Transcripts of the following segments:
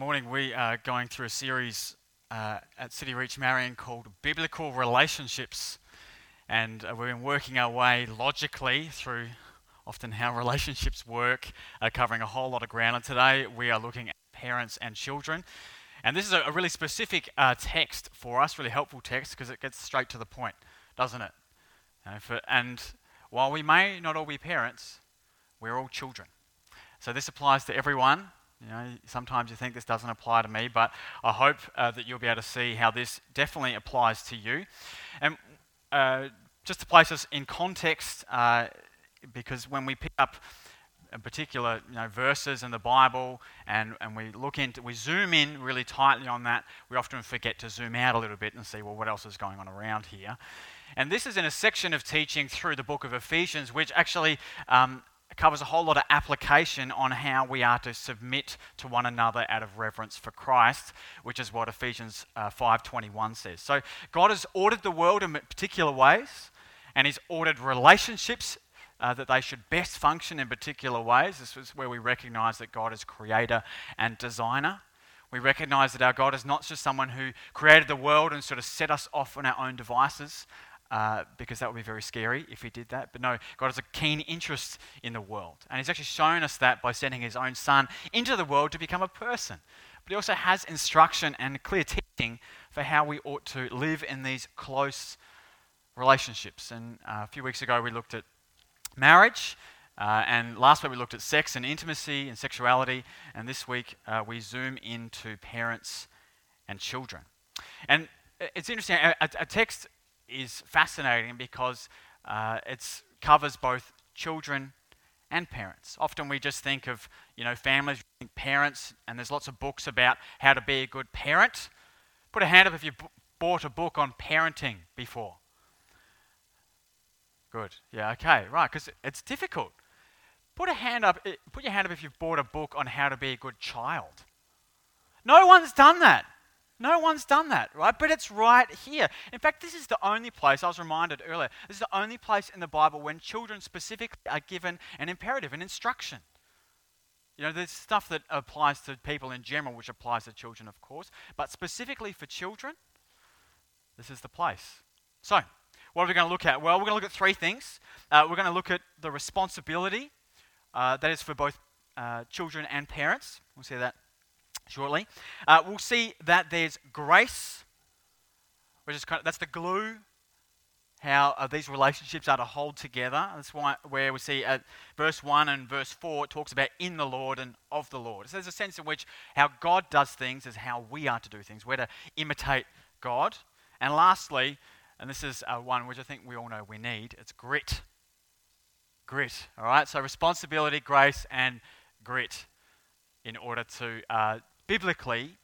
morning we are going through a series uh, at City Reach Marion called Biblical Relationships. And uh, we've been working our way logically through often how relationships work, uh, covering a whole lot of ground. And today we are looking at parents and children. And this is a, a really specific uh, text for us, really helpful text, because it gets straight to the point, doesn't it? For, and while we may not all be parents, we're all children. So this applies to everyone, you know, sometimes you think this doesn't apply to me, but I hope uh, that you'll be able to see how this definitely applies to you. And uh, just to place us in context, uh, because when we pick up a particular you know, verses in the Bible and, and we look into, we zoom in really tightly on that, we often forget to zoom out a little bit and see, well, what else is going on around here? And this is in a section of teaching through the book of Ephesians, which actually um, covers a whole lot of application on how we are to submit to one another out of reverence for Christ, which is what Ephesians uh, 5:21 says. So God has ordered the world in particular ways, and He's ordered relationships uh, that they should best function in particular ways. This is where we recognize that God is creator and designer. We recognize that our God is not just someone who created the world and sort of set us off on our own devices, uh, because that would be very scary if he did that. But no, God has a keen interest in the world. And he's actually shown us that by sending his own son into the world to become a person. But he also has instruction and clear teaching for how we ought to live in these close relationships. And uh, a few weeks ago, we looked at marriage. Uh, and last week we looked at sex and intimacy and sexuality, and this week uh, we zoom into parents and children. And it's interesting, a, a text is fascinating because uh, it covers both children and parents. Often we just think of, you know, families, parents, and there's lots of books about how to be a good parent. Put a hand up if you've bought a book on parenting before. Good. Yeah, okay, right, because it's difficult. Put a hand up, eh, put your hand up if you've bought a book on how to be a good child. No one's done that. No one's done that, right? But it's right here. In fact, this is the only place, I was reminded earlier, this is the only place in the Bible when children specifically are given an imperative, an instruction. You know, there's stuff that applies to people in general, which applies to children, of course, but specifically for children, this is the place. So, what are we going to look at? Well, we're going to look at three things. Uh, we're going to look at the responsibility uh, that is for both uh, children and parents. We'll see that shortly. Uh, we'll see that there's grace, which is kind of, that's the glue how uh, these relationships are to hold together. That's why where we see at verse 1 and verse 4, it talks about in the Lord and of the Lord. So there's a sense in which how God does things is how we are to do things. We're to imitate God. And lastly, and this is uh, one which I think we all know we need, it's grit. Grit, all right? So responsibility, grace, and grit in order to uh, biblically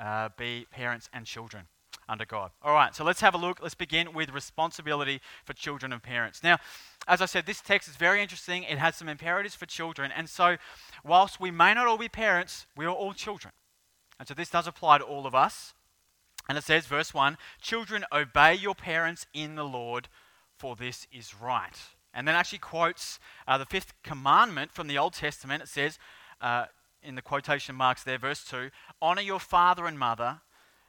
uh, be parents and children under God. All right, so let's have a look. Let's begin with responsibility for children and parents. Now, as I said, this text is very interesting. It has some imperatives for children. And so, whilst we may not all be parents, we are all children. And so, this does apply to all of us. And it says, verse 1 Children, obey your parents in the Lord, for this is right. And then actually quotes uh, the fifth commandment from the Old Testament. It says, uh, in the quotation marks there, verse 2 Honor your father and mother.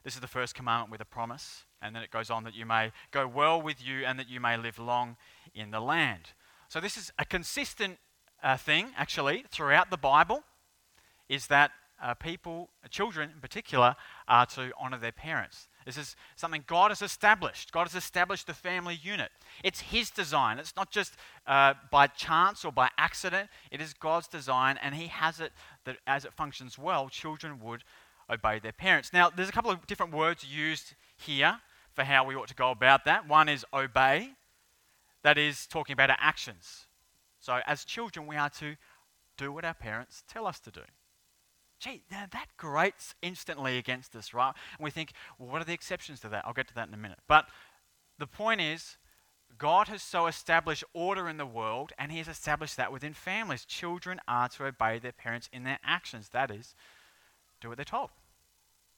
This is the first commandment with a promise. And then it goes on that you may go well with you and that you may live long in the land. So, this is a consistent uh, thing, actually, throughout the Bible, is that uh, people, children in particular, are to honor their parents. This is something God has established. God has established the family unit. It's His design. It's not just uh, by chance or by accident. It is God's design, and He has it that as it functions well, children would obey their parents. Now, there's a couple of different words used here for how we ought to go about that. One is obey, that is talking about our actions. So, as children, we are to do what our parents tell us to do gee, now that grates instantly against us, right? And we think, well, what are the exceptions to that? I'll get to that in a minute. But the point is, God has so established order in the world, and He has established that within families. Children are to obey their parents in their actions. That is, do what they're told,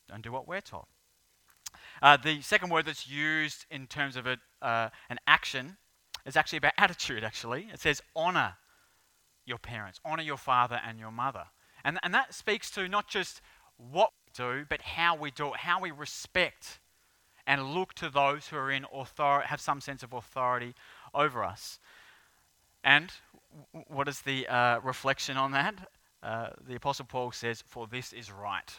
don't do what we're told. Uh, the second word that's used in terms of a, uh, an action is actually about attitude, actually. It says, honor your parents, honor your father and your mother. And, and that speaks to not just what we do, but how we do it, how we respect and look to those who are in authority, have some sense of authority over us. And what is the uh, reflection on that? Uh, the Apostle Paul says, For this is right.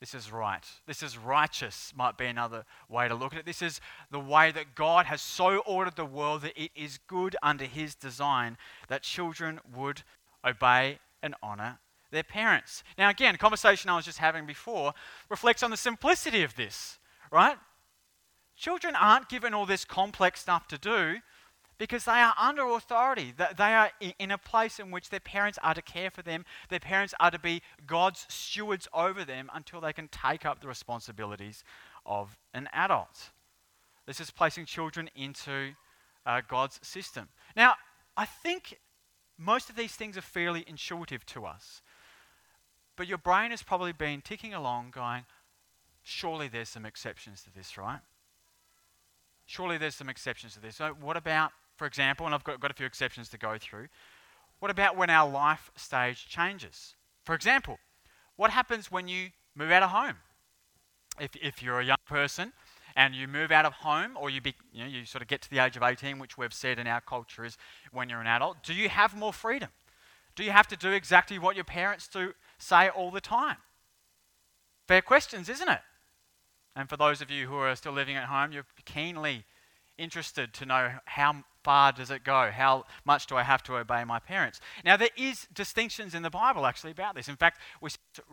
This is right. This is righteous, might be another way to look at it. This is the way that God has so ordered the world that it is good under his design that children would obey and honor their parents. Now, again, conversation I was just having before reflects on the simplicity of this, right? Children aren't given all this complex stuff to do because they are under authority. They are in a place in which their parents are to care for them. Their parents are to be God's stewards over them until they can take up the responsibilities of an adult. This is placing children into uh, God's system. Now, I think most of these things are fairly intuitive to us. But your brain has probably been ticking along going, surely there's some exceptions to this, right? Surely there's some exceptions to this. So, what about for example, and I've got, got a few exceptions to go through. What about when our life stage changes? For example, what happens when you move out of home? If, if you're a young person and you move out of home or you, be, you, know, you sort of get to the age of 18, which we've said in our culture is when you're an adult, do you have more freedom? Do you have to do exactly what your parents do say all the time? Fair questions, isn't it? And for those of you who are still living at home, you're keenly interested to know how far does it go? How much do I have to obey my parents? Now, there is distinctions in the Bible actually about this. In fact, we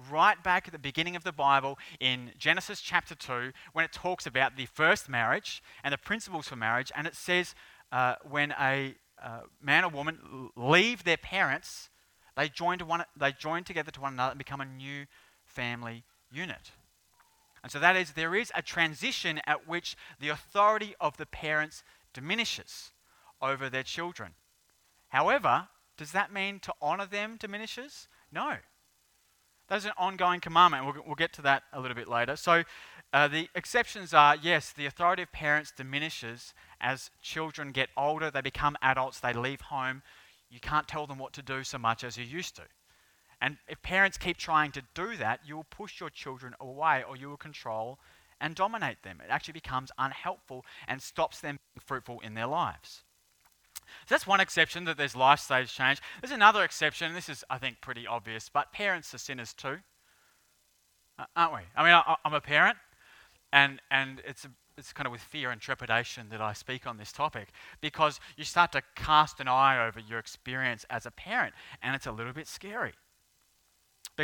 right back at the beginning of the Bible in Genesis chapter 2 when it talks about the first marriage and the principles for marriage, and it says uh, when a uh, man or woman leave their parents, they join, to one, they join together to one another and become a new family unit. And so that is, there is a transition at which the authority of the parents diminishes over their children. However, does that mean to honor them diminishes? No. That is an ongoing commandment. We'll, we'll get to that a little bit later. So, uh, the exceptions are yes, the authority of parents diminishes as children get older, they become adults, they leave home. You can't tell them what to do so much as you used to. And if parents keep trying to do that, you will push your children away or you will control and dominate them. It actually becomes unhelpful and stops them being fruitful in their lives. So that's one exception that there's life stage change. There's another exception, and this is, I think, pretty obvious, but parents are sinners too. Aren't we? I mean, I, am a parent, and, and it's, it's kind of with fear and trepidation that I speak on this topic because you start to cast an eye over your experience as a parent, and it's a little bit scary.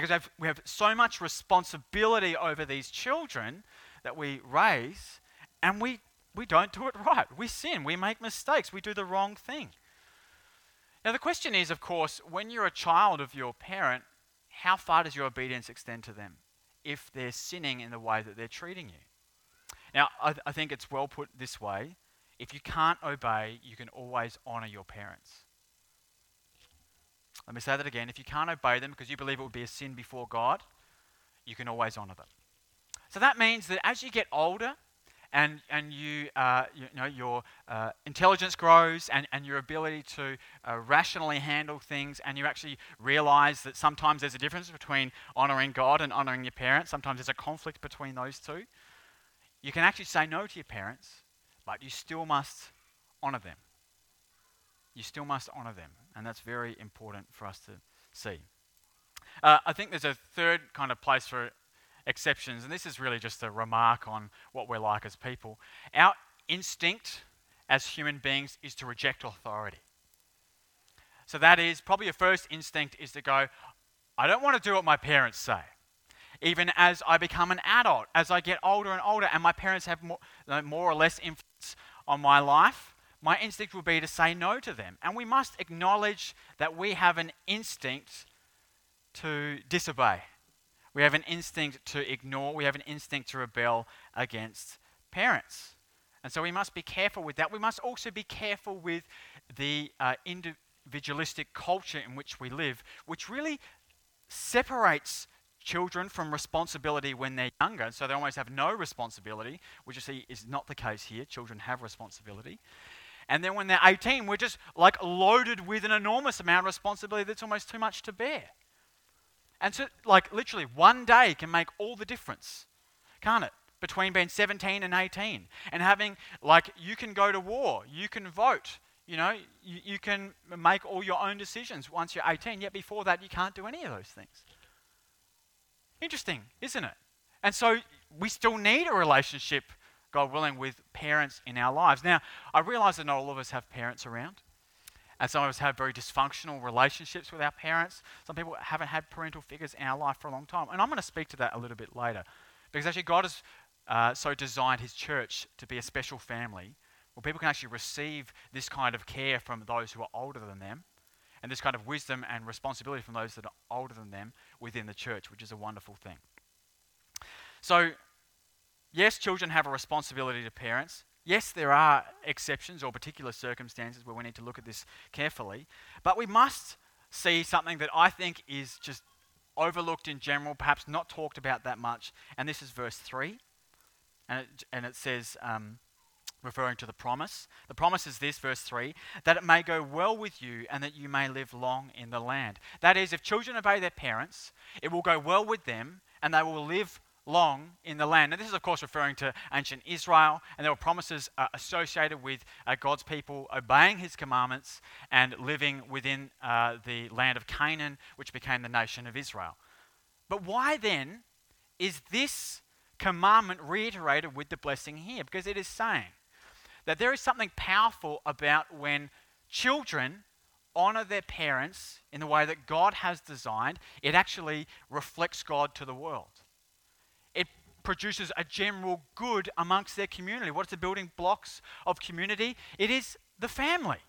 Because we have so much responsibility over these children that we raise, and we, we don't do it right. We sin, we make mistakes, we do the wrong thing. Now, the question is, of course, when you're a child of your parent, how far does your obedience extend to them if they're sinning in the way that they're treating you? Now, I, th- I think it's well put this way if you can't obey, you can always honor your parents. Let me say that again. If you can't obey them because you believe it would be a sin before God, you can always honor them. So that means that as you get older and, and you, uh, you know, your uh, intelligence grows and, and your ability to uh, rationally handle things, and you actually realize that sometimes there's a difference between honoring God and honoring your parents, sometimes there's a conflict between those two, you can actually say no to your parents, but you still must honor them you still must honor them. And that's very important for us to see. Uh, I think there's a third kind of place for exceptions, and this is really just a remark on what we're like as people. Our instinct as human beings is to reject authority. So that is probably your first instinct is to go, I don't want to do what my parents say. Even as I become an adult, as I get older and older, and my parents have more, more or less influence on my life, my instinct will be to say no to them. And we must acknowledge that we have an instinct to disobey. We have an instinct to ignore. We have an instinct to rebel against parents. And so we must be careful with that. We must also be careful with the uh, individualistic culture in which we live, which really separates children from responsibility when they're younger. So they almost have no responsibility, which you see is not the case here. Children have responsibility. And then when they're 18, we're just like loaded with an enormous amount of responsibility that's almost too much to bear. And so, like, literally, one day can make all the difference, can't it? Between being 17 and 18 and having, like, you can go to war, you can vote, you know, you, you can make all your own decisions once you're 18, yet before that, you can't do any of those things. Interesting, isn't it? And so, we still need a relationship, God willing, with parents in our lives. Now, I realize that not all of us have parents around. And some of us have very dysfunctional relationships with our parents. Some people haven't had parental figures in our life for a long time. And I'm going to speak to that a little bit later. Because actually, God has uh, so designed His church to be a special family where people can actually receive this kind of care from those who are older than them and this kind of wisdom and responsibility from those that are older than them within the church, which is a wonderful thing. So, yes, children have a responsibility to parents. Yes, there are exceptions or particular circumstances where we need to look at this carefully, but we must see something that I think is just overlooked in general, perhaps not talked about that much, and this is verse 3. And it, and it says, um, referring to the promise, the promise is this, verse 3 that it may go well with you and that you may live long in the land. That is, if children obey their parents, it will go well with them and they will live long in the land. And this is, of course, referring to ancient Israel, and there were promises uh, associated with uh, God's people obeying his commandments and living within uh, the land of Canaan, which became the nation of Israel. But why then is this commandment reiterated with the blessing here? Because it is saying that there is something powerful about when children honor their parents in the way that God has designed, it actually reflects God to the world produces a general good amongst their community. What's the building blocks of community? It is the family.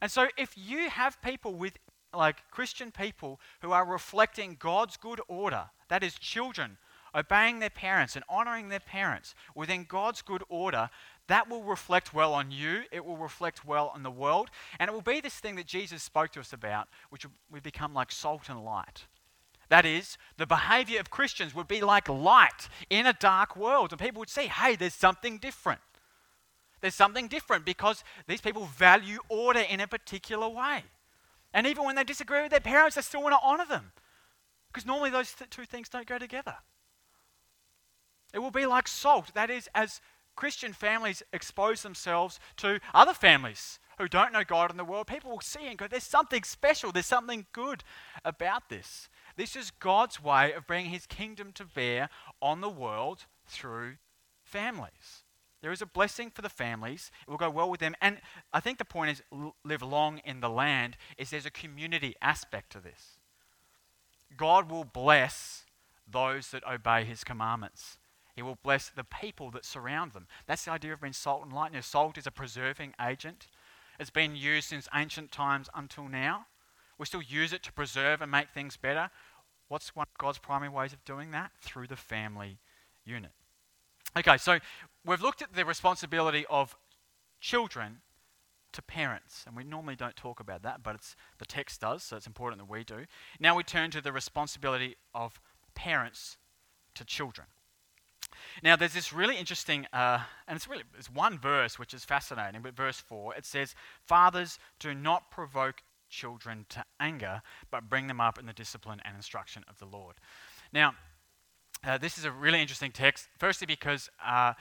And so if you have people with like Christian people who are reflecting God's good order, that is children obeying their parents and honoring their parents within God's good order, that will reflect well on you. It will reflect well on the world. And it will be this thing that Jesus spoke to us about, which will become like salt and light. That is, the behavior of Christians would be like light in a dark world. And people would see, hey, there's something different. There's something different because these people value order in a particular way. And even when they disagree with their parents, they still want to honor them. Because normally those th- two things don't go together. It will be like salt. That is, as Christian families expose themselves to other families who don't know God in the world, people will see and go, there's something special, there's something good about this. This is God's way of bringing his kingdom to bear on the world through families. There is a blessing for the families. It will go well with them. And I think the point is live long in the land is there's a community aspect to this. God will bless those that obey his commandments. He will bless the people that surround them. That's the idea of being salt and light. You know, salt is a preserving agent. It's been used since ancient times until now. We still use it to preserve and make things better. What's one of God's primary ways of doing that? Through the family unit. Okay, so we've looked at the responsibility of children to parents, and we normally don't talk about that, but it's the text does, so it's important that we do. Now we turn to the responsibility of parents to children. Now, there's this really interesting, uh, and it's really it's one verse which is fascinating, but verse 4, it says, Fathers, do not provoke children to anger, but bring them up in the discipline and instruction of the Lord. Now, uh, this is a really interesting text, firstly, because uh,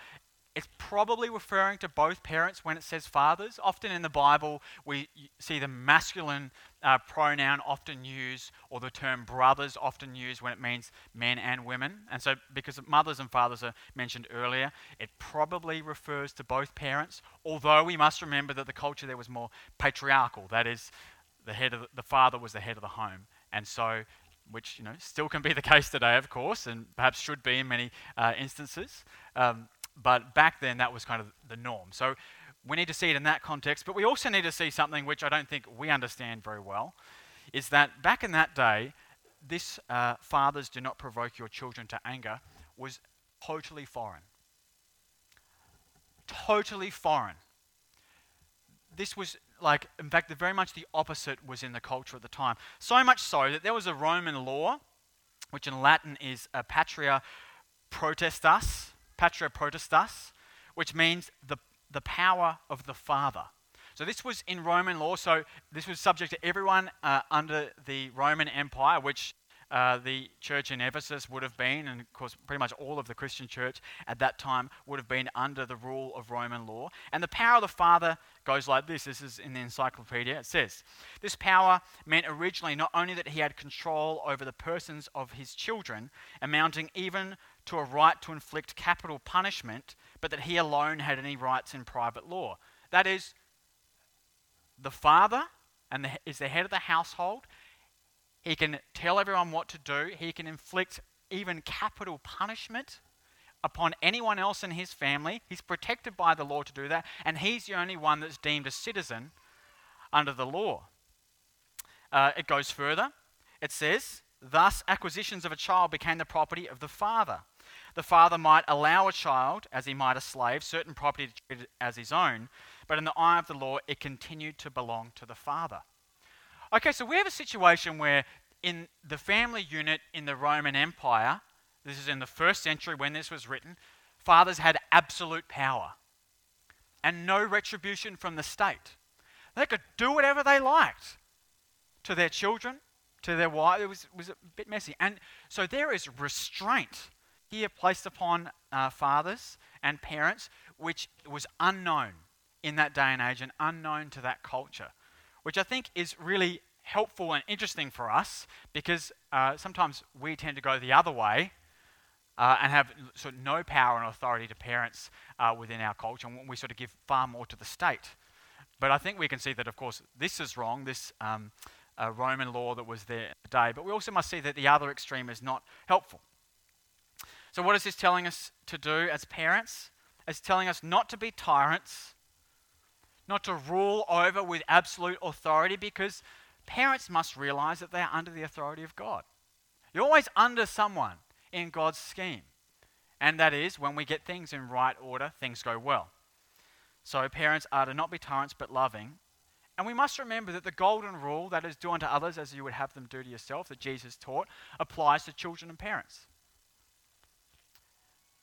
it's probably referring to both parents when it says fathers. Often in the Bible, we see the masculine uh, pronoun often used, or the term brothers often used when it means men and women. And so, because mothers and fathers are mentioned earlier, it probably refers to both parents, although we must remember that the culture there was more patriarchal. That is, the head of the, the father was the head of the home, and so which you know still can be the case today, of course, and perhaps should be in many uh, instances. Um, but back then, that was kind of the norm. So we need to see it in that context. But we also need to see something which I don't think we understand very well, is that back in that day, this uh, fathers do not provoke your children to anger was totally foreign. Totally foreign. This was like, in fact, the, very much the opposite was in the culture at the time. So much so that there was a Roman law, which in Latin is a patria potestas, patria potestas, which means the, the power of the father. So this was in Roman law. So this was subject to everyone uh, under the Roman Empire, which uh, the church in Ephesus would have been, and of course, pretty much all of the Christian church at that time would have been under the rule of Roman law. And the power of the Father goes like this this is in the encyclopedia. It says, This power meant originally not only that he had control over the persons of his children, amounting even to a right to inflict capital punishment, but that he alone had any rights in private law. That is, the father and the, is the head of the household he can tell everyone what to do. He can inflict even capital punishment upon anyone else in his family. He's protected by the law to do that, and he's the only one that's deemed a citizen under the law. Uh, it goes further. It says, Thus, acquisitions of a child became the property of the father. The father might allow a child, as he might a slave, certain property to treat it as his own, but in the eye of the law, it continued to belong to the father. Okay, so we have a situation where in the family unit in the Roman Empire, this is in the first century when this was written, fathers had absolute power and no retribution from the state. They could do whatever they liked to their children, to their wives. It was, was a bit messy. And so there is restraint here placed upon uh, fathers and parents, which was unknown in that day and age and unknown to that culture which I think is really helpful and interesting for us because uh, sometimes we tend to go the other way uh, and have sort of no power and authority to parents uh, within our culture, and we sort of give far more to the state. But I think we can see that, of course, this is wrong, this um, uh, Roman law that was there today, but we also must see that the other extreme is not helpful. So, what is this telling us to do as parents? It's telling us not to be tyrants, not to rule over with absolute authority because parents must realize that they are under the authority of God. You're always under someone in God's scheme. And that is, when we get things in right order, things go well. So, parents are to not be tyrants but loving. And we must remember that the golden rule, that is, do unto others as you would have them do to yourself, that Jesus taught, applies to children and parents.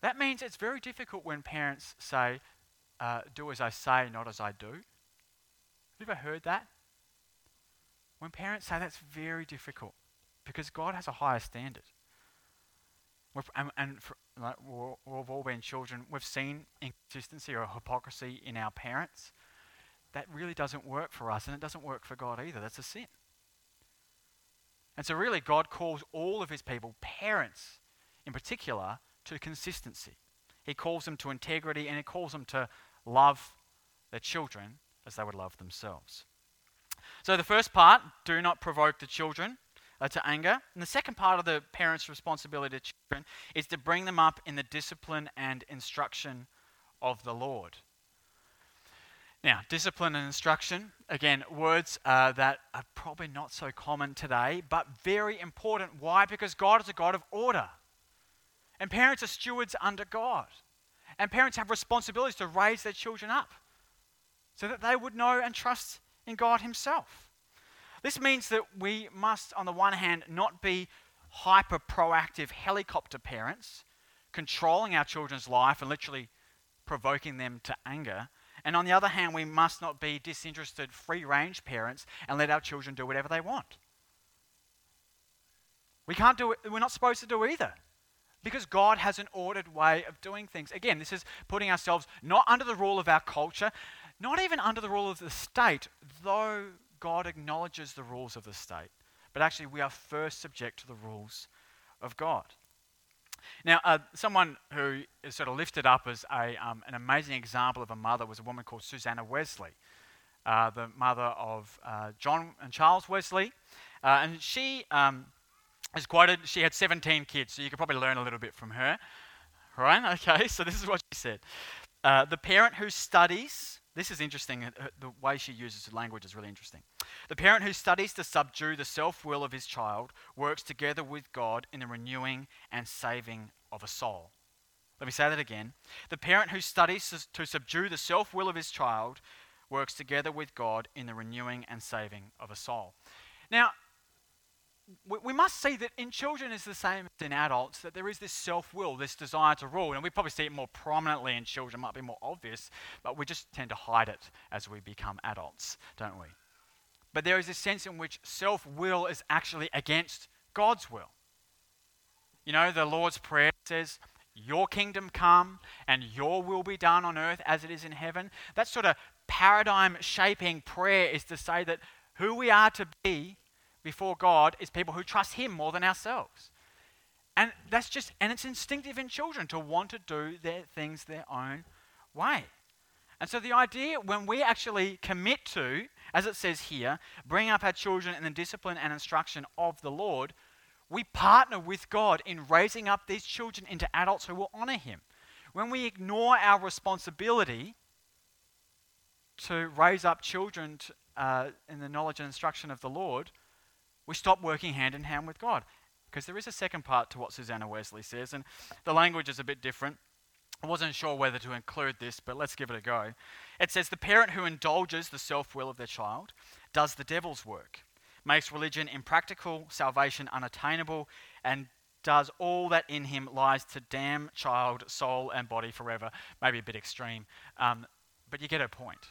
That means it's very difficult when parents say, uh, do as I say, not as I do. Have you ever heard that? When parents say that's very difficult because God has a higher standard. We've, and, and for, like, we've all been children. We've seen inconsistency or hypocrisy in our parents. That really doesn't work for us, and it doesn't work for God either. That's a sin. And so, really, God calls all of his people, parents in particular, to consistency. He calls them to integrity and he calls them to love their children as they would love themselves. So, the first part, do not provoke the children uh, to anger. And the second part of the parents' responsibility to children is to bring them up in the discipline and instruction of the Lord. Now, discipline and instruction, again, words uh, that are probably not so common today, but very important. Why? Because God is a God of order. And parents are stewards under God. And parents have responsibilities to raise their children up so that they would know and trust in God Himself. This means that we must, on the one hand, not be hyper proactive helicopter parents, controlling our children's life and literally provoking them to anger. And on the other hand, we must not be disinterested, free range parents and let our children do whatever they want. We can't do it, we're not supposed to do either. Because God has an ordered way of doing things. Again, this is putting ourselves not under the rule of our culture, not even under the rule of the state, though God acknowledges the rules of the state. But actually, we are first subject to the rules of God. Now, uh, someone who is sort of lifted up as a, um, an amazing example of a mother was a woman called Susanna Wesley, uh, the mother of uh, John and Charles Wesley. Uh, and she um, is quoted, she had 17 kids, so you could probably learn a little bit from her. Right? Okay, so this is what she said. Uh, the parent who studies, this is interesting, uh, the way she uses language is really interesting. The parent who studies to subdue the self will of his child works together with God in the renewing and saving of a soul. Let me say that again. The parent who studies to subdue the self will of his child works together with God in the renewing and saving of a soul. Now, we, must see that in children is the same as in adults, that there is this self will, this desire to rule. And we probably see it more prominently in children, might be more obvious, but we just tend to hide it as we become adults, don't we? But there is a sense in which self will is actually against God's will. You know, the Lord's Prayer says, Your kingdom come and your will be done on earth as it is in heaven. That sort of paradigm shaping prayer is to say that who we are to be before God is people who trust Him more than ourselves. And that's just, and it's instinctive in children to want to do their things their own way. And so the idea when we actually commit to, as it says here, bring up our children in the discipline and instruction of the Lord, we partner with God in raising up these children into adults who will honor Him. When we ignore our responsibility to raise up children to, uh, in the knowledge and instruction of the Lord, we stop working hand in hand with God. Because there is a second part to what Susanna Wesley says, and the language is a bit different. I wasn't sure whether to include this, but let's give it a go. It says the parent who indulges the self will of their child does the devil's work, makes religion impractical, salvation unattainable, and does all that in him lies to damn child, soul, and body forever. Maybe a bit extreme, um, but you get her point.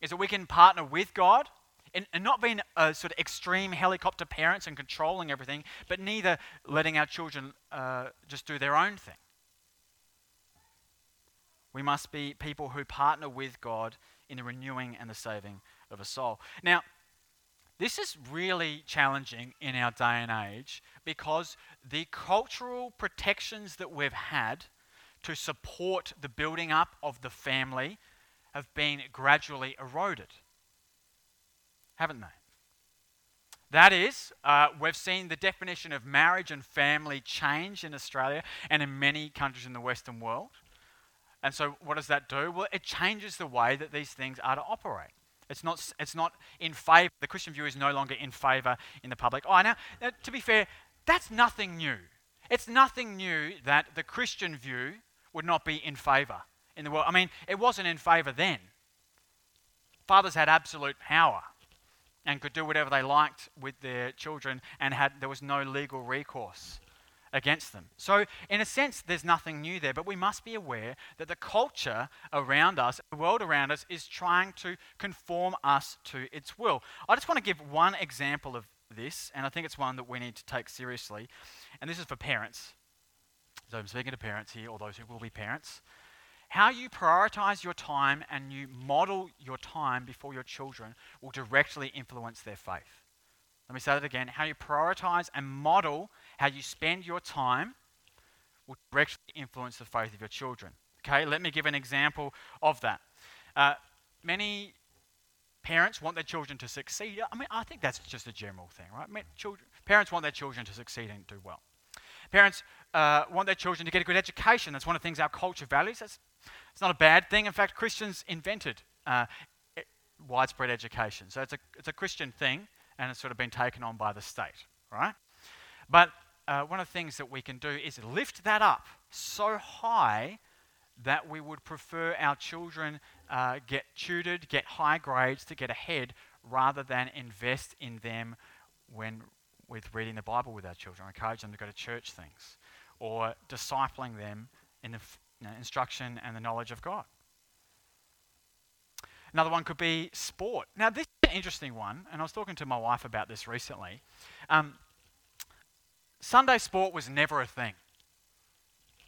Is that we can partner with God and, and not being a sort of extreme helicopter parents and controlling everything, but neither letting our children uh, just do their own thing. We must be people who partner with God in the renewing and the saving of a soul. Now, this is really challenging in our day and age because the cultural protections that we've had to support the building up of the family have been gradually eroded haven't they? That is, uh, we've seen the definition of marriage and family change in Australia and in many countries in the Western world. And so, what does that do? Well, it changes the way that these things are to operate. It's not, it's not in favour, the Christian view is no longer in favour in the public eye. Now, now, to be fair, that's nothing new. It's nothing new that the Christian view would not be in favour in the world. I mean, it wasn't in favour then. Fathers had absolute power and could do whatever they liked with their children and had there was no legal recourse against them. So in a sense there's nothing new there, but we must be aware that the culture around us, the world around us is trying to conform us to its will. I just want to give one example of this and I think it's one that we need to take seriously. And this is for parents. So I'm speaking to parents here or those who will be parents. How you prioritize your time and you model your time before your children will directly influence their faith. Let me say that again. How you prioritize and model how you spend your time will directly influence the faith of your children. Okay, let me give an example of that. Uh, many parents want their children to succeed. I mean, I think that's just a general thing, right? I mean, children, parents want their children to succeed and do well. Parents uh, want their children to get a good education. That's one of the things our culture values. That's it's not a bad thing. In fact, Christians invented uh, widespread education. So it's a, it's a Christian thing, and it's sort of been taken on by the state, right? But uh, one of the things that we can do is lift that up so high that we would prefer our children uh, get tutored, get high grades to get ahead, rather than invest in them when with reading the Bible with our children, encourage them to go to church things, or discipling them in the you know, instruction and the knowledge of God. Another one could be sport. Now, this is an interesting one, and I was talking to my wife about this recently. Um, Sunday sport was never a thing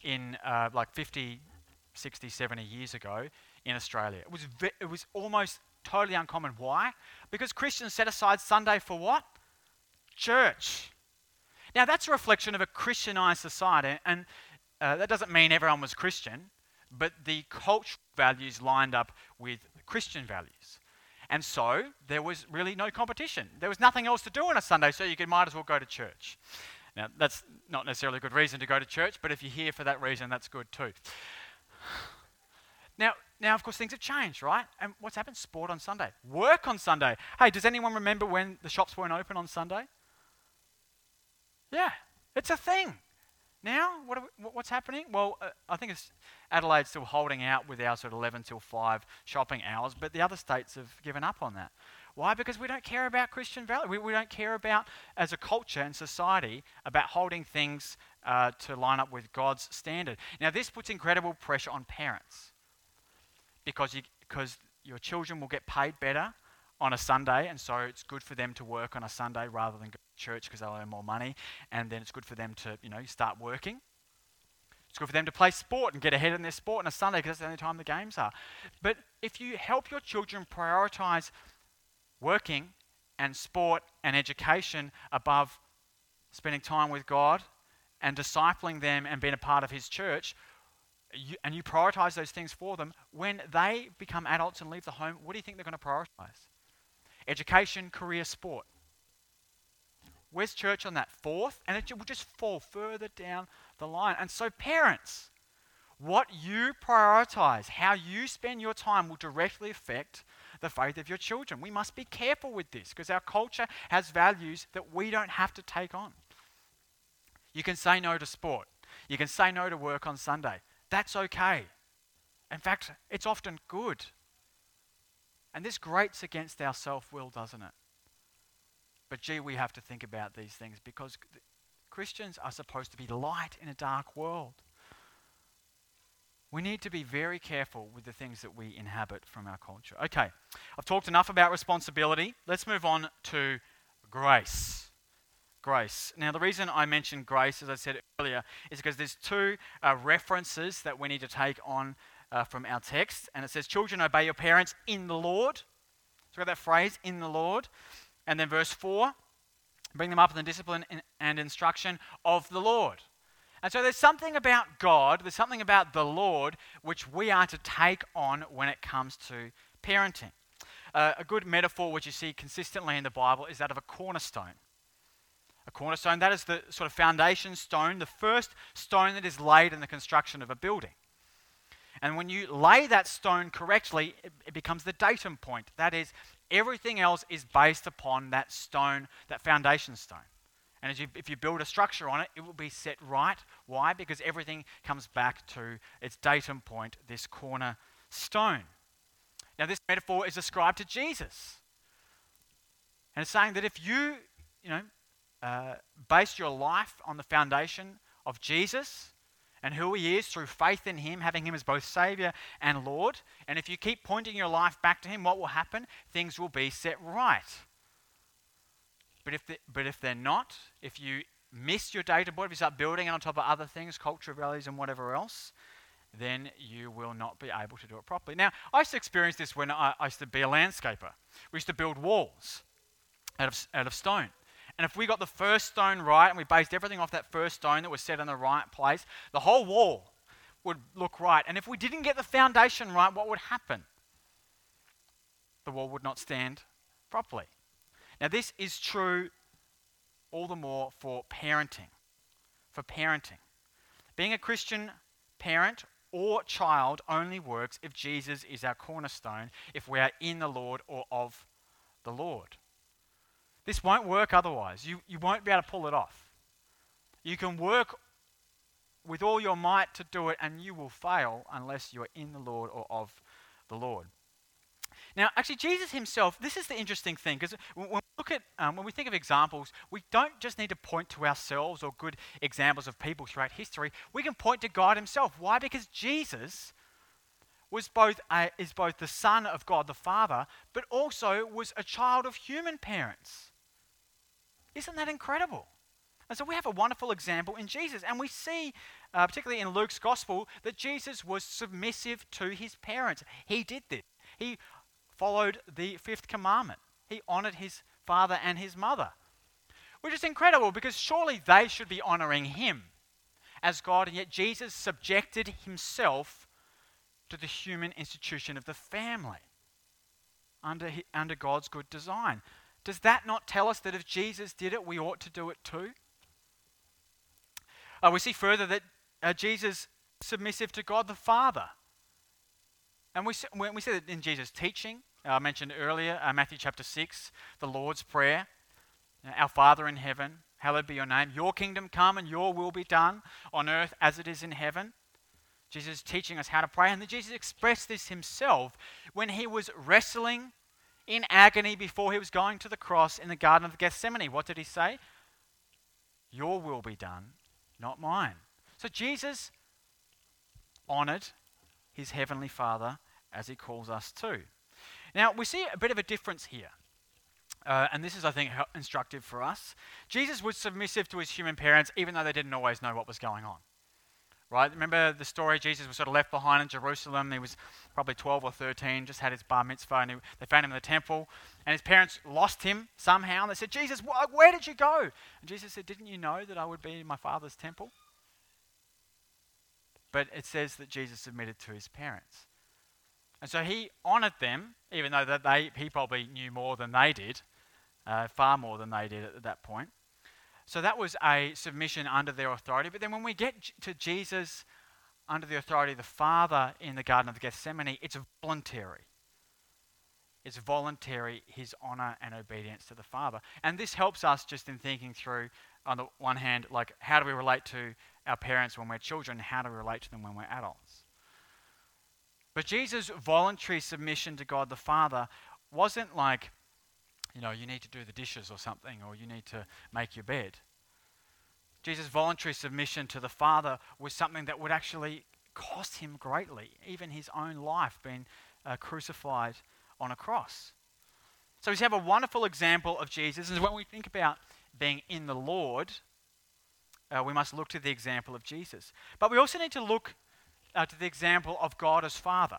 in uh, like 50, 60, 70 years ago in Australia. It was, ve- it was almost totally uncommon. Why? Because Christians set aside Sunday for what? Church. Now, that's a reflection of a Christianized society, and uh, that doesn't mean everyone was Christian, but the cultural values lined up with Christian values. And so there was really no competition. There was nothing else to do on a Sunday, so you could, might as well go to church. Now, that's not necessarily a good reason to go to church, but if you're here for that reason, that's good too. Now, now, of course, things have changed, right? And what's happened? Sport on Sunday, work on Sunday. Hey, does anyone remember when the shops weren't open on Sunday? Yeah, it's a thing. Now, what we, what's happening? Well, uh, I think Adelaide's still holding out with our sort of 11 till 5 shopping hours, but the other states have given up on that. Why? Because we don't care about Christian values. We, we don't care about, as a culture and society, about holding things uh, to line up with God's standard. Now, this puts incredible pressure on parents because you, because your children will get paid better on a Sunday, and so it's good for them to work on a Sunday rather than go to church because they'll earn more money, and then it's good for them to, you know, start working. It's good for them to play sport and get ahead in their sport on a Sunday because that's the only time the games are. But if you help your children prioritize working and sport and education above spending time with God and discipling them and being a part of His church, you, and you prioritize those things for them, when they become adults and leave the home, what do you think they're going to prioritize? Education, career, sport. Where's church on that? Fourth? And it will just fall further down the line. And so, parents, what you prioritize, how you spend your time, will directly affect the faith of your children. We must be careful with this because our culture has values that we don't have to take on. You can say no to sport, you can say no to work on Sunday. That's okay. In fact, it's often good. And this grates against our self will, doesn't it? But gee, we have to think about these things because Christians are supposed to be light in a dark world. We need to be very careful with the things that we inhabit from our culture. Okay, I've talked enough about responsibility. Let's move on to grace. Grace. Now, the reason I mentioned grace, as I said earlier, is because there's two uh, references that we need to take on uh, from our text. And it says, Children, obey your parents in the Lord. So we've got that phrase, in the Lord. And then verse 4, bring them up in the discipline and instruction of the Lord. And so there's something about God, there's something about the Lord which we are to take on when it comes to parenting. Uh, a good metaphor which you see consistently in the Bible is that of a cornerstone. A cornerstone, that is the sort of foundation stone, the first stone that is laid in the construction of a building. And when you lay that stone correctly, it, it becomes the datum point. That is, everything else is based upon that stone, that foundation stone. And you, if you build a structure on it, it will be set right. Why? Because everything comes back to its datum point, this corner stone. Now, this metaphor is ascribed to Jesus. And it's saying that if you, you know, uh, base your life on the foundation of Jesus and who he is through faith in him, having him as both Savior and Lord, and if you keep pointing your life back to him, what will happen? Things will be set right. But if, they, but if they're not, if you miss your datum point, if you start building it on top of other things, culture, values, and whatever else, then you will not be able to do it properly. Now, I used to experience this when I, I used to be a landscaper. We used to build walls out of, out of stone. And if we got the first stone right and we based everything off that first stone that was set in the right place, the whole wall would look right. And if we didn't get the foundation right, what would happen? The wall would not stand properly. Now, this is true all the more for parenting. For parenting. Being a Christian parent or child only works if Jesus is our cornerstone, if we are in the Lord or of the Lord. This won't work otherwise. You, you won't be able to pull it off. You can work with all your might to do it, and you will fail unless you are in the Lord or of the Lord. Now, actually, Jesus himself, this is the interesting thing, because when we look at, um, when we think of examples, we don't just need to point to ourselves or good examples of people throughout history. We can point to God himself. Why? Because Jesus was both a, is both the Son of God the Father, but also was a child of human parents. Isn't that incredible? And so we have a wonderful example in Jesus. And we see, uh, particularly in Luke's gospel, that Jesus was submissive to his parents. He did this. He followed the fifth commandment. He honored his father and his mother, which is incredible because surely they should be honoring him as God, and yet Jesus subjected himself to the human institution of the family under, under God's good design. Does that not tell us that if Jesus did it, we ought to do it too? Uh, we see further that uh, Jesus submissive to God the Father. And we, we see that in Jesus' teaching, I mentioned earlier, uh, Matthew chapter 6, the Lord's Prayer. Our Father in heaven, hallowed be your name. Your kingdom come and your will be done on earth as it is in heaven. Jesus is teaching us how to pray. And then Jesus expressed this himself when he was wrestling in agony before he was going to the cross in the Garden of Gethsemane. What did he say? Your will be done, not mine. So Jesus honored his heavenly Father as he calls us to. Now, we see a bit of a difference here. Uh, and this is, I think, instructive for us. Jesus was submissive to his human parents, even though they didn't always know what was going on. Right? Remember the story? Jesus was sort of left behind in Jerusalem. He was probably 12 or 13, just had his bar mitzvah, and he, they found him in the temple. And his parents lost him somehow. And they said, Jesus, wh- where did you go? And Jesus said, Didn't you know that I would be in my father's temple? But it says that Jesus submitted to his parents. And so he honored them, even though that they, he probably knew more than they did uh, far more than they did at that point. So that was a submission under their authority. But then when we get to Jesus under the authority of the Father in the Garden of Gethsemane, it's voluntary. It's voluntary, his honor and obedience to the Father. And this helps us just in thinking through, on the one hand, like how do we relate to our parents when we're children? How do we relate to them when we're adults? But Jesus' voluntary submission to God the Father wasn't like you know, you need to do the dishes or something, or you need to make your bed. Jesus' voluntary submission to the Father was something that would actually cost him greatly, even his own life being uh, crucified on a cross. So we have a wonderful example of Jesus, and when we think about being in the Lord, uh, we must look to the example of Jesus. But we also need to look uh, to the example of God as Father.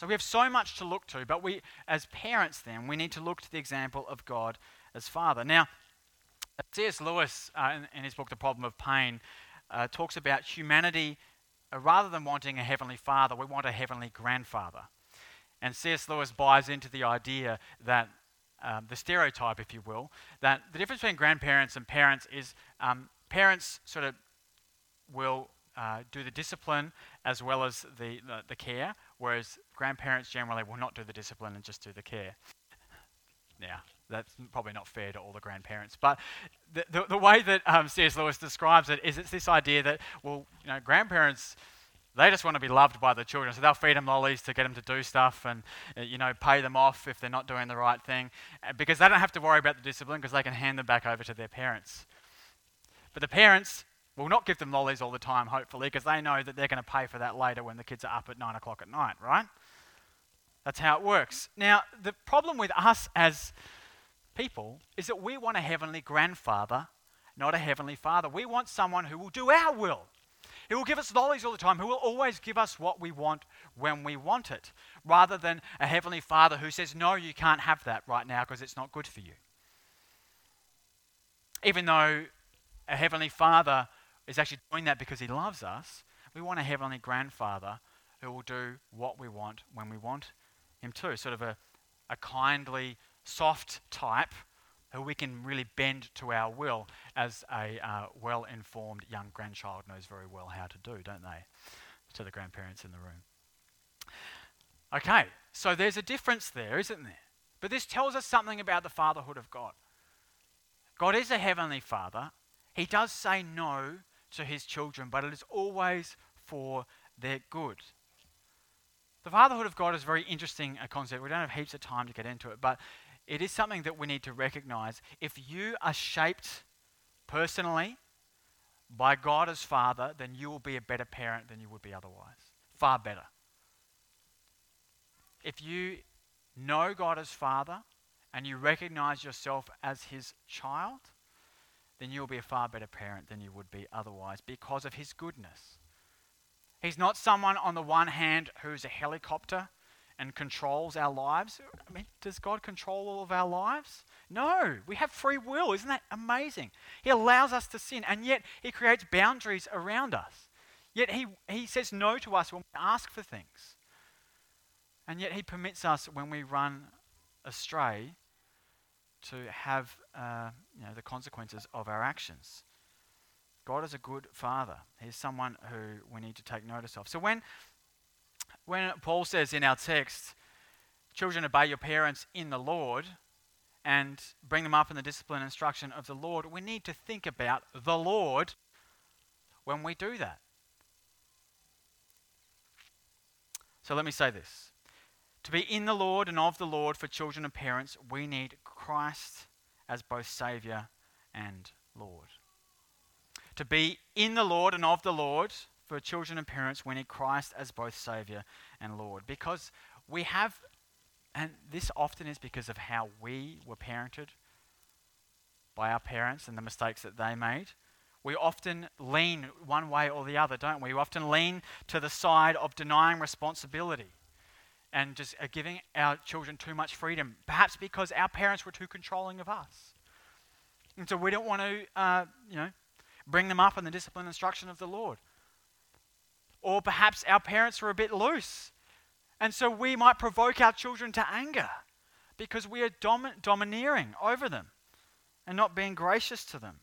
So we have so much to look to, but we, as parents, then, we need to look to the example of God as Father. Now, C.S. Lewis, uh, in, in, his book, The Problem of Pain, uh, talks about humanity, uh, rather than wanting a heavenly father, we want a heavenly grandfather. And C.S. Lewis buys into the idea that um, the stereotype, if you will, that the difference between grandparents and parents is um, parents sort of will uh, do the discipline as well as the, the, the, care, whereas grandparents generally will not do the discipline and just do the care. Now, that's probably not fair to all the grandparents, but the, the, the way that um, C.S. Lewis describes it is it's this idea that, well, you know, grandparents they just want to be loved by the children. So they'll feed them lollies to get them to do stuff and, uh, you know, pay them off if they're not doing the right thing uh, because they don't have to worry about the discipline because they can hand them back over to their parents. But the parents, will not give them lollies all the time, hopefully, because they know that they're going to pay for that later when the kids are up at 9 o'clock at night, right? That's how it works. Now, the problem with us as people is that we want a heavenly grandfather, not a heavenly father. We want someone who will do our will. Who will give us lollies all the time, who will always give us what we want when we want it, rather than a heavenly father who says, No, you can't have that right now because it's not good for you. Even though a heavenly father is actually doing that because he loves us. We want a heavenly grandfather who will do what we want when we want him to. Sort of a, a kindly, soft type who we can really bend to our will, as a uh, well informed young grandchild knows very well how to do, don't they? To the grandparents in the room. Okay, so there's a difference there, isn't there? But this tells us something about the fatherhood of God. God is a heavenly father. He does say no to his children, but it is always for their good. The fatherhood of God is a very interesting uh, concept. We don't have heaps of time to get into it, but it is something that we need to recognize. If you are shaped personally by God as Father, then you will be a better parent than you would be otherwise. Far better. If you know God as Father and you recognize yourself as His child, then you'll be a far better parent than you would be otherwise because of his goodness. He's not someone, on the one hand, who's a helicopter and controls our lives. I mean, does God control all of our lives? No, we have free will. Isn't that amazing? He allows us to sin, and yet He creates boundaries around us. Yet He, he says no to us when we ask for things. And yet He permits us when we run astray to have uh, you know, the consequences of our actions. God is a good father. He's someone who we need to take notice of. So when, when Paul says in our text, children obey your parents in the Lord and bring them up in the discipline and instruction of the Lord, we need to think about the Lord when we do that. So let me say this. To be in the Lord and of the Lord for children and parents, we need Christ as both Saviour and Lord. To be in the Lord and of the Lord for children and parents, we need Christ as both Saviour and Lord. Because we have, and this often is because of how we were parented by our parents and the mistakes that they made. We often lean one way or the other, don't we? We often lean to the side of denying responsibility and just uh, giving our children too much freedom, perhaps because our parents were too controlling of us. And so we don't want to, uh, you know, bring them up in the discipline and instruction of the Lord. Or perhaps our parents were a bit loose. And so we might provoke our children to anger because we are domi- domineering over them and not being gracious to them.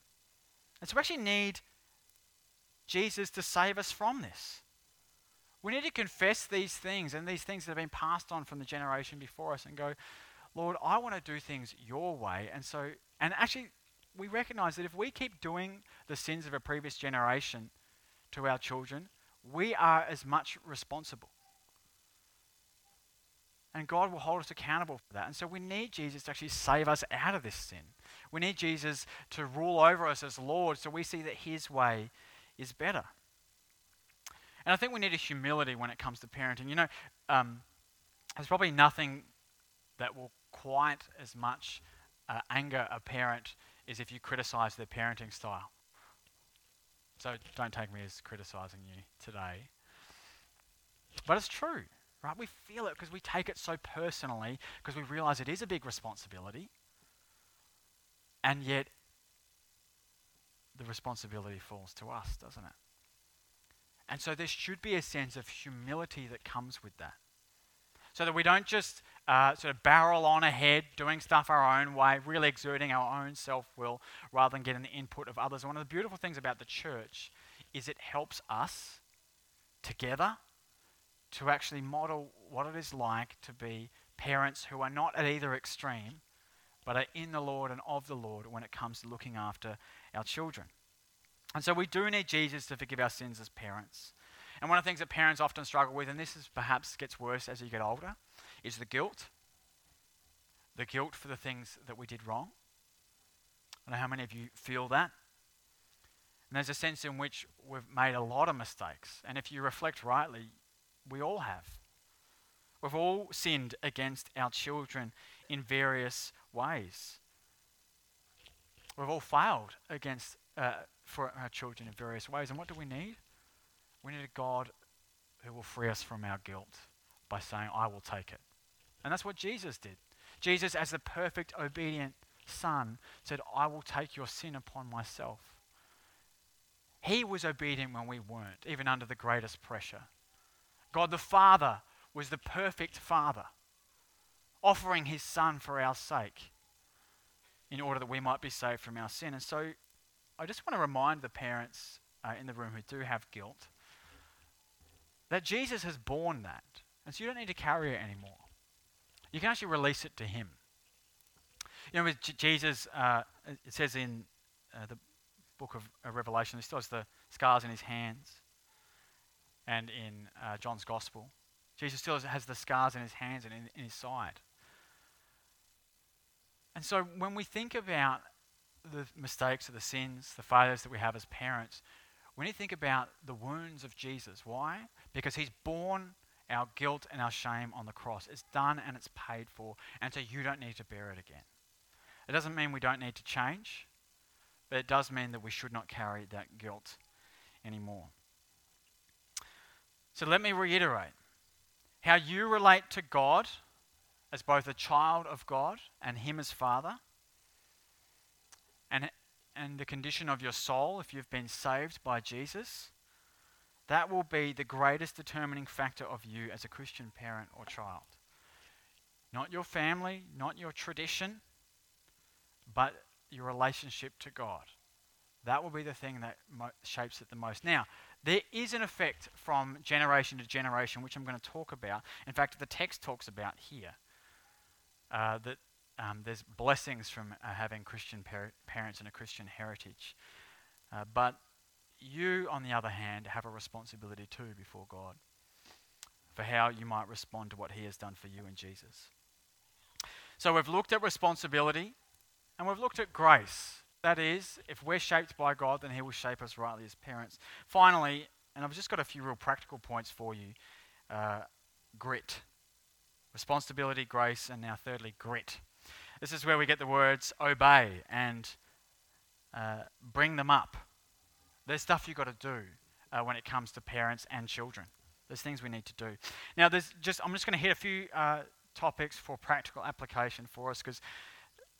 And so we actually need Jesus to save us from this. We need to confess these things and these things that have been passed on from the generation before us and go, Lord, I want to do things your way. And so, and actually, we recognize that if we keep doing the sins of a previous generation to our children, we are as much responsible. And God will hold us accountable for that. And so we need Jesus to actually save us out of this sin. We need Jesus to rule over us as Lord so we see that His way is better. And I think we need a humility when it comes to parenting. You know, um, there's probably nothing that will quite as much uh, anger a parent as if you criticize their parenting style. So don't take me as criticizing you today. But it's true, right? We feel it because we take it so personally because we realize it is a big responsibility. And yet, the responsibility falls to us, doesn't it? And so there should be a sense of humility that comes with that. So that we don't just uh, sort of barrel on ahead, doing stuff our own way, really exerting our own self will rather than getting the input of others. One of the beautiful things about the church is it helps us together to actually model what it is like to be parents who are not at either extreme, but are in the Lord and of the Lord when it comes to looking after our children. And so we do need Jesus to forgive our sins as parents. And one of the things that parents often struggle with, and this is perhaps gets worse as you get older, is the guilt. The guilt for the things that we did wrong. I know how many of you feel that. And there's a sense in which we've made a lot of mistakes. And if you reflect rightly, we all have. We've all sinned against our children in various ways. We've all failed against uh, for our children in various ways. And what do we need? We need a God who will free us from our guilt by saying, I will take it. And that's what Jesus did. Jesus, as the perfect, obedient Son, said, I will take your sin upon myself. He was obedient when we weren't, even under the greatest pressure. God the Father was the perfect Father, offering his Son for our sake in order that we might be saved from our sin. And so I just want to remind the parents uh, in the room who do have guilt that Jesus has borne that. And so you don't need to carry it anymore. You can actually release it to Him. You know, with J- Jesus, uh, it says in uh, the book of uh, Revelation, he still has the scars in his hands. And in uh, John's Gospel, Jesus still has the scars in his hands and in, in his side. And so when we think about the mistakes or the sins, the failures that we have as parents, we need to think about the wounds of Jesus. Why? Because he's borne our guilt and our shame on the cross. It's done and it's paid for, and so you don't need to bear it again. It doesn't mean we don't need to change, but it does mean that we should not carry that guilt anymore. So let me reiterate how you relate to God as both a child of God and Him as Father and, and the condition of your soul, if you've been saved by Jesus, that will be the greatest determining factor of you as a Christian parent or child. Not your family, not your tradition, but your relationship to God. That will be the thing that mo- shapes it the most. Now, there is an effect from generation to generation, which I'm going to talk about. In fact, the text talks about here. Uh, that um, there's blessings from uh, having Christian par- parents and a Christian heritage. Uh, but you, on the other hand, have a responsibility too before God. for how you might respond to what He has done for you in Jesus. So we've looked at responsibility and we've looked at grace. That is, if we're shaped by God, then He will shape us rightly as parents. Finally, and I've just got a few real practical points for you uh, grit. Responsibility, grace, and now thirdly, grit. This is where we get the words obey and uh, bring them up. There's stuff you've got to do uh, when it comes to parents and children. There's things we need to do. Now, there's just I'm just going to hit a few uh, topics for practical application for us because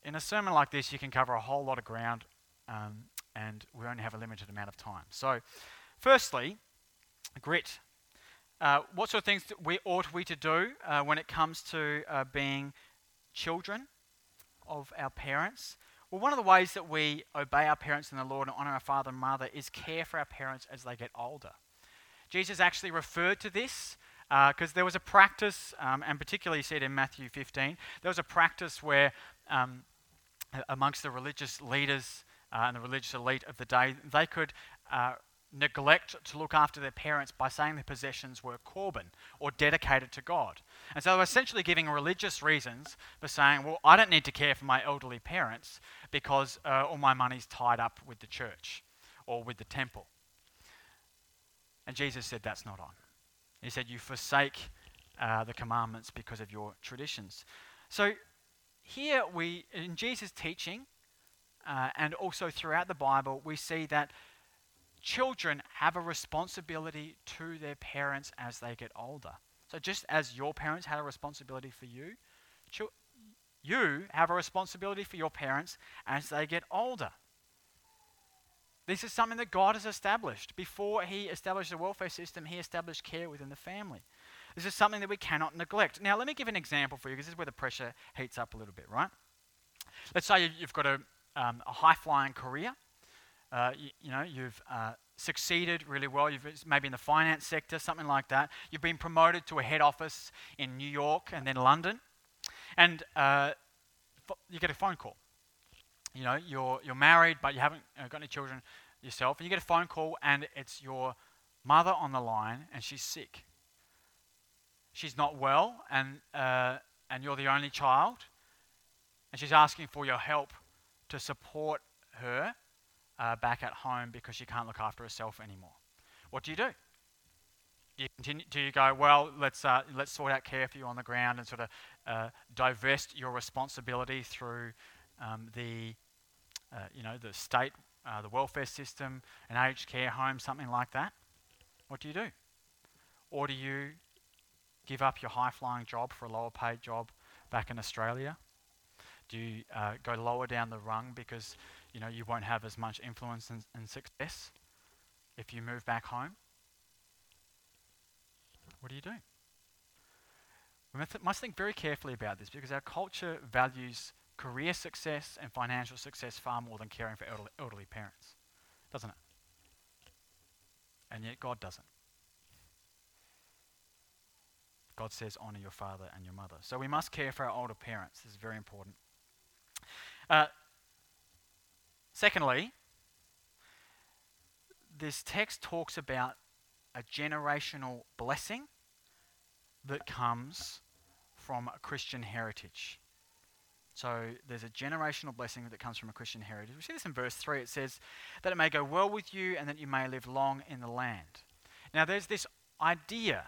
in a sermon like this, you can cover a whole lot of ground, um, and we only have a limited amount of time. So, firstly, grit. Uh, what sort of things we ought we to do uh, when it comes to uh, being children of our parents? Well, one of the ways that we obey our parents in the Lord and honor our father and mother is care for our parents as they get older. Jesus actually referred to this because uh, there was a practice, um, and particularly said in Matthew 15, there was a practice where um, amongst the religious leaders uh, and the religious elite of the day, they could uh, neglect to look after their parents by saying their possessions were korban or dedicated to God. And so they were essentially giving religious reasons for saying, well, I don't need to care for my elderly parents because uh, all my money's tied up with the church or with the temple. And Jesus said that's not on. He said, You forsake uh, the commandments because of your traditions. So here we, in Jesus' teaching, uh, and also throughout the Bible, we see that children have a responsibility to their parents as they get older. So just as your parents had a responsibility for you, you have a responsibility for your parents as they get older. This is something that God has established. Before He established the welfare system, He established care within the family. This is something that we cannot neglect. Now, let me give an example for you because this is where the pressure heats up a little bit, right? Let's say you've got a, um, a high flying career. Uh, you, you, know, you've uh, succeeded really well. You've maybe in the finance sector, something like that. You've been promoted to a head office in New York and then London, and uh, you get a phone call you know, you're, you're married, but you haven't uh, got any children yourself, and you get a phone call, and it's your mother on the line, and she's sick. She's not well, and, uh, and you're the only child, and she's asking for your help to support her uh, back at home because she can't look after herself anymore. What do you do? Do you continue? Do you go? Well, let's uh, let's sort out care for you on the ground and sort of uh, divest your responsibility through um, the uh, you know, the state, uh, the welfare system, an aged care home, something like that, what do you do? Or do you give up your high flying job for a lower paid job back in Australia? Do you uh, go lower down the rung because you know you won't have as much influence and, and success if you move back home? What do you do? We must think very carefully about this because our culture values career success and financial success far more than caring for elderly, elderly parents, doesn't it? And yet God doesn't. God says, honor your father and your mother. So we must care for our older parents. This is very important. Uh, secondly, this text talks about a generational blessing that comes from a Christian heritage. So there's a generational blessing that comes from a Christian heritage. We see this in verse 3. It says, That it may go well with you and that you may live long in the land. Now there's this idea,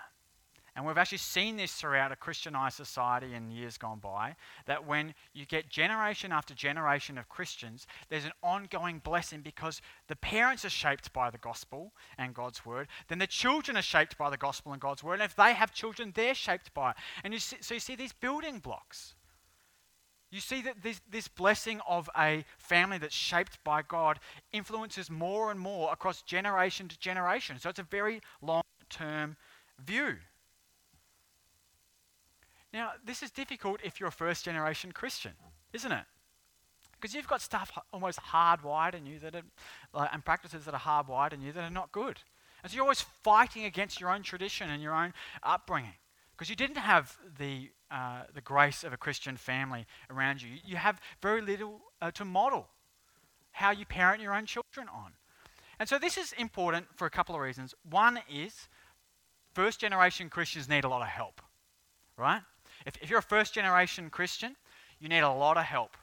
and we've actually seen this throughout a Christianized society in years gone by, that when you get generation after generation of Christians, there's an ongoing blessing because the parents are shaped by the gospel and God's word, then the children are shaped by the gospel and God's word, and if they have children, they're shaped by it. And you see, so you see these building blocks. You see that this, this blessing of a family that's shaped by God influences more and more across generation to generation. So it's a very long term view. Now, this is difficult if you're a first generation Christian, isn't it? Because you've got stuff almost hardwired in you that are, and practices that are hardwired in you that are not good. And so you're always fighting against your own tradition and your own upbringing because you didn't have the, uh, the grace of a Christian family around you. You have very little uh, to model how you parent your own children on. And so this is important for a couple of reasons. One is first generation Christians need a lot of help, right? If, if you're a first generation Christian, you need a lot of help.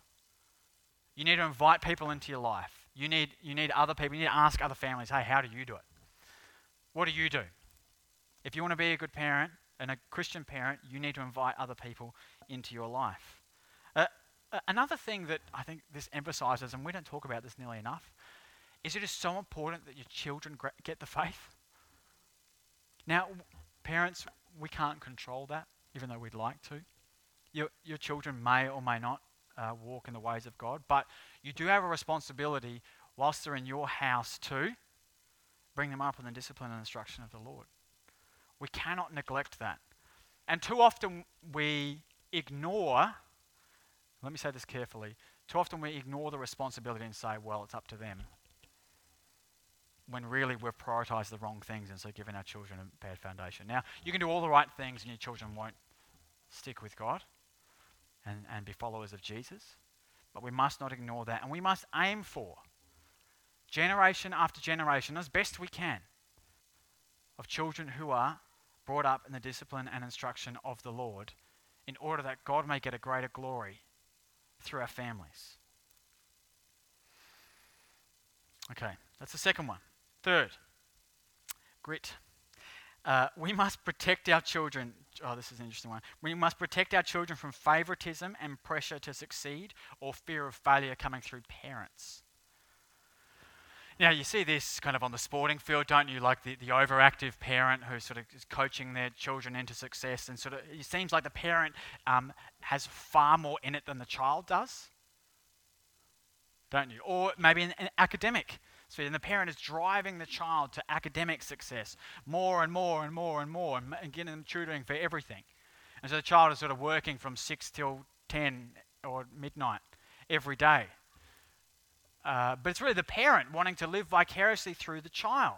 You need to invite people into your life. You need, you need other people, you need to ask other families, hey, how do you do it? What do you do? If you want to be a good parent and a Christian parent, you need to invite other people into your life. Uh, another thing that I think this emphasizes, and we don't talk about this nearly enough, is it is so important that your children get the faith. Now, parents, we can't control that, even though we'd like to. Your, your children may or may not uh, walk in the ways of God, but you do have a responsibility whilst they're in your house to bring them up in the discipline and instruction of the Lord. We cannot neglect that. And too often we ignore, let me say this carefully, too often we ignore the responsibility and say, well, it's up to them. When really we've prioritized the wrong things and so given our children a bad foundation. Now, you can do all the right things and your children won't stick with God and, and be followers of Jesus. But we must not ignore that. And we must aim for generation after generation, as best we can, of children who are brought up in the discipline and instruction of the Lord in order that God may get a greater glory through our families. Okay, that's the second one. Third, grit. Uh, we must protect our children. Oh, this is an interesting one. We must protect our children from favoritism and pressure to succeed or fear of failure coming through parents. Now, you see this kind of on the sporting field, don't you? Like the, the overactive parent who sort of is coaching their children into success, and sort of it seems like the parent um, has far more in it than the child does, don't you? Or maybe an, an academic so and the parent is driving the child to academic success more and more and more and more, and, getting them tutoring for everything. And so the child is sort of working from six till ten or midnight every day. Uh, but it's really the parent wanting to live vicariously through the child.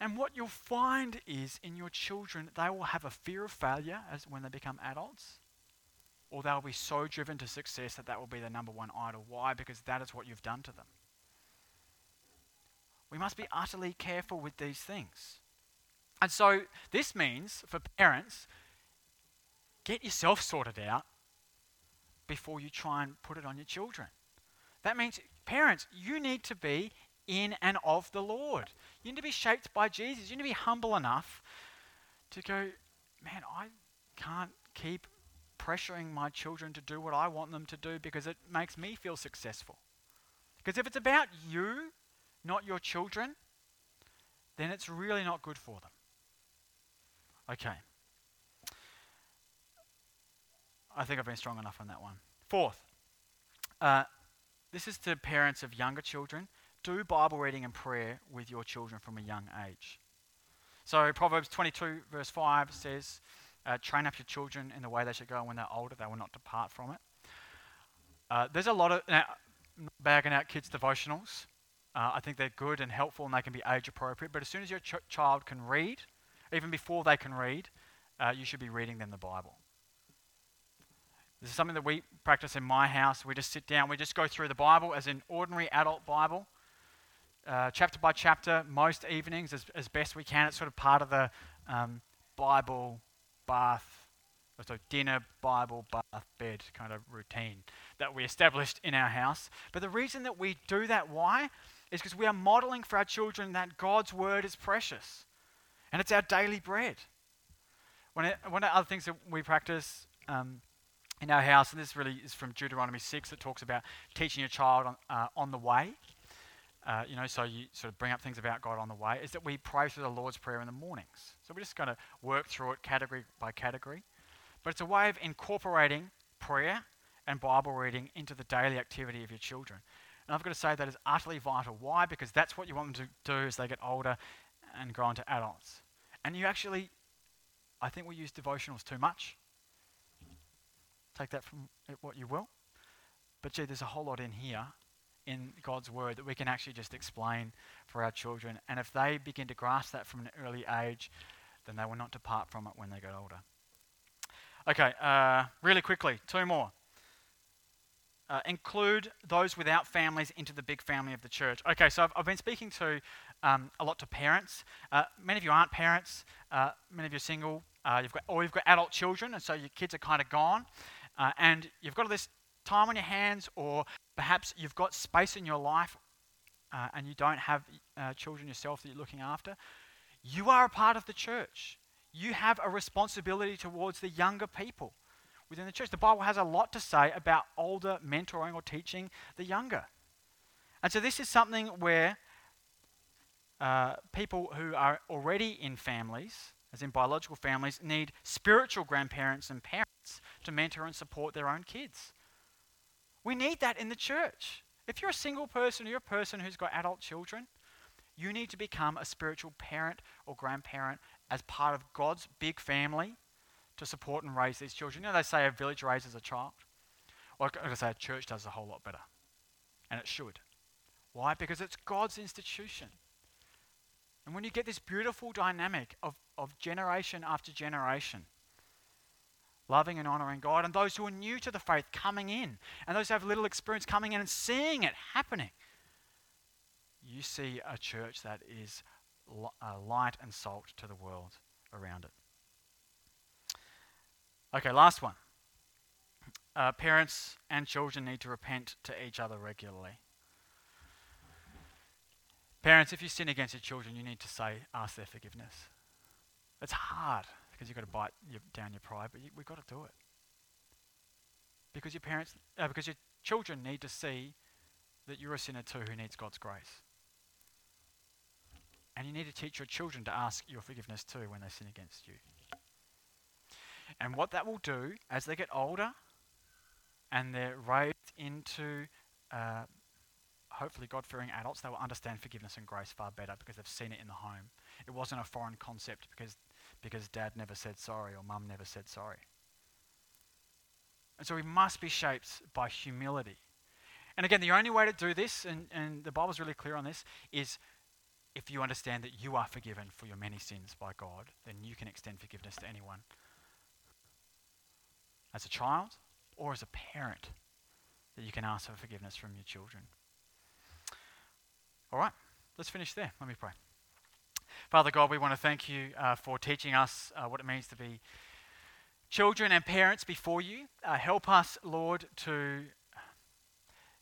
And what you'll find is in your children, they will have a fear of failure as when they become adults, or they'll be so driven to success that that will be their number one idol. Why? Because that is what you've done to them. We must be utterly careful with these things. And so this means for parents, get yourself sorted out before you try and put it on your children. That means Parents, you need to be in and of the Lord. You need to be shaped by Jesus. You need to be humble enough to go, man, I can't keep pressuring my children to do what I want them to do because it makes me feel successful. Because if it's about you, not your children, then it's really not good for them. Okay. I think I've been strong enough on that one. Fourth, uh, this is to parents of younger children. Do Bible reading and prayer with your children from a young age. So, Proverbs 22, verse 5 says, uh, Train up your children in the way they should go, and when they're older, they will not depart from it. Uh, there's a lot of, now, bagging out kids' devotionals. Uh, I think they're good and helpful and they can be age appropriate. But as soon as your ch- child can read, even before they can read, uh, you should be reading them the Bible. This is something that we practice in my house. We just sit down, we just go through the Bible as an ordinary adult Bible, uh, chapter by chapter, most evenings as, as best we can. It's sort of part of the um, Bible bath, so dinner, Bible, bath, bed kind of routine that we established in our house. But the reason that we do that, why? Is because we are modeling for our children that God's word is precious and it's our daily bread. One of, one of the other things that we practice um, in our house, and this really is from Deuteronomy 6, it talks about teaching your child on, uh, on the way. Uh, you know, so you sort of bring up things about God on the way, is that we pray through the Lord's Prayer in the mornings. So we're just going to work through it category by category. But it's a way of incorporating prayer and Bible reading into the daily activity of your children. And I've got to say that is utterly vital. Why? Because that's what you want them to do as they get older and grow into adults. And you actually, I think we use devotionals too much. Take that from what you will. But gee, there's a whole lot in here in God's word that we can actually just explain for our children. And if they begin to grasp that from an early age, then they will not depart from it when they get older. Okay, uh, really quickly, two more. Uh, include those without families into the big family of the church. Okay, so I've, I've been speaking to um, a lot to parents. Uh, many of you aren't parents. Uh, many of you are single. Uh, you've got, or you've got adult children, and so your kids are kind of gone. Uh, and you've got this time on your hands, or perhaps you've got space in your life uh, and you don't have children yourself that you're looking after. You are a part of the church. You have a responsibility towards the younger people within the church. The Bible has a lot to say about older mentoring or teaching the younger. And so this is something where uh, people who are already in families, as in biological families, need spiritual grandparents and parents to mentor and support their own kids. We need that in the church. If you're a single person or you're a person who's got adult children, you need to become a spiritual parent or grandparent as part of God's big family to support and raise these children. You know, they say a village raises a child. Well, I say a church does a whole lot better. And it should. Why? Because it's God's institution. And when you get this beautiful dynamic of, of generation after generation, loving and honoring God, and those who are new to the faith coming in, and those who have little experience coming in and seeing it happening, you see a church that is light and salt to the world around it. Okay, last one. Uh, parents and children need to repent to each other regularly. Parents, if you sin against your children, you need to say, ask their forgiveness. It's hard because you've got to bite your, down your pride, but you, we've got to do it. Because your parents, uh, because your children need to see that you're a sinner too who needs God's grace. And you need to teach your children to ask your forgiveness too when they sin against you. And what that will do as they get older and they're raised into uh, hopefully God fearing adults, they will understand forgiveness and grace far better because they've seen it in the home. It wasn't a foreign concept because, because dad never said sorry or mum never said sorry. And so we must be shaped by humility. And again, the only way to do this, and, and the Bible's really clear on this, is if you understand that you are forgiven for your many sins by God, then you can extend forgiveness to anyone as a child or as a parent that you can ask for forgiveness from your children. All right, let's finish there. Let me pray. Father God, we want to thank you uh, for teaching us uh, what it means to be children and parents before you. Uh, help us, Lord, to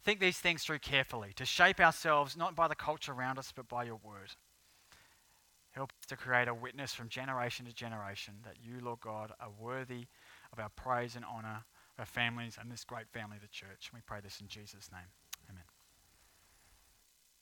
think these things through carefully, to shape ourselves not by the culture around us, but by your word. Help us to create a witness from generation to generation that you, Lord God, are worthy of our praise and honor, our families, and this great family, the church. We pray this in Jesus' name.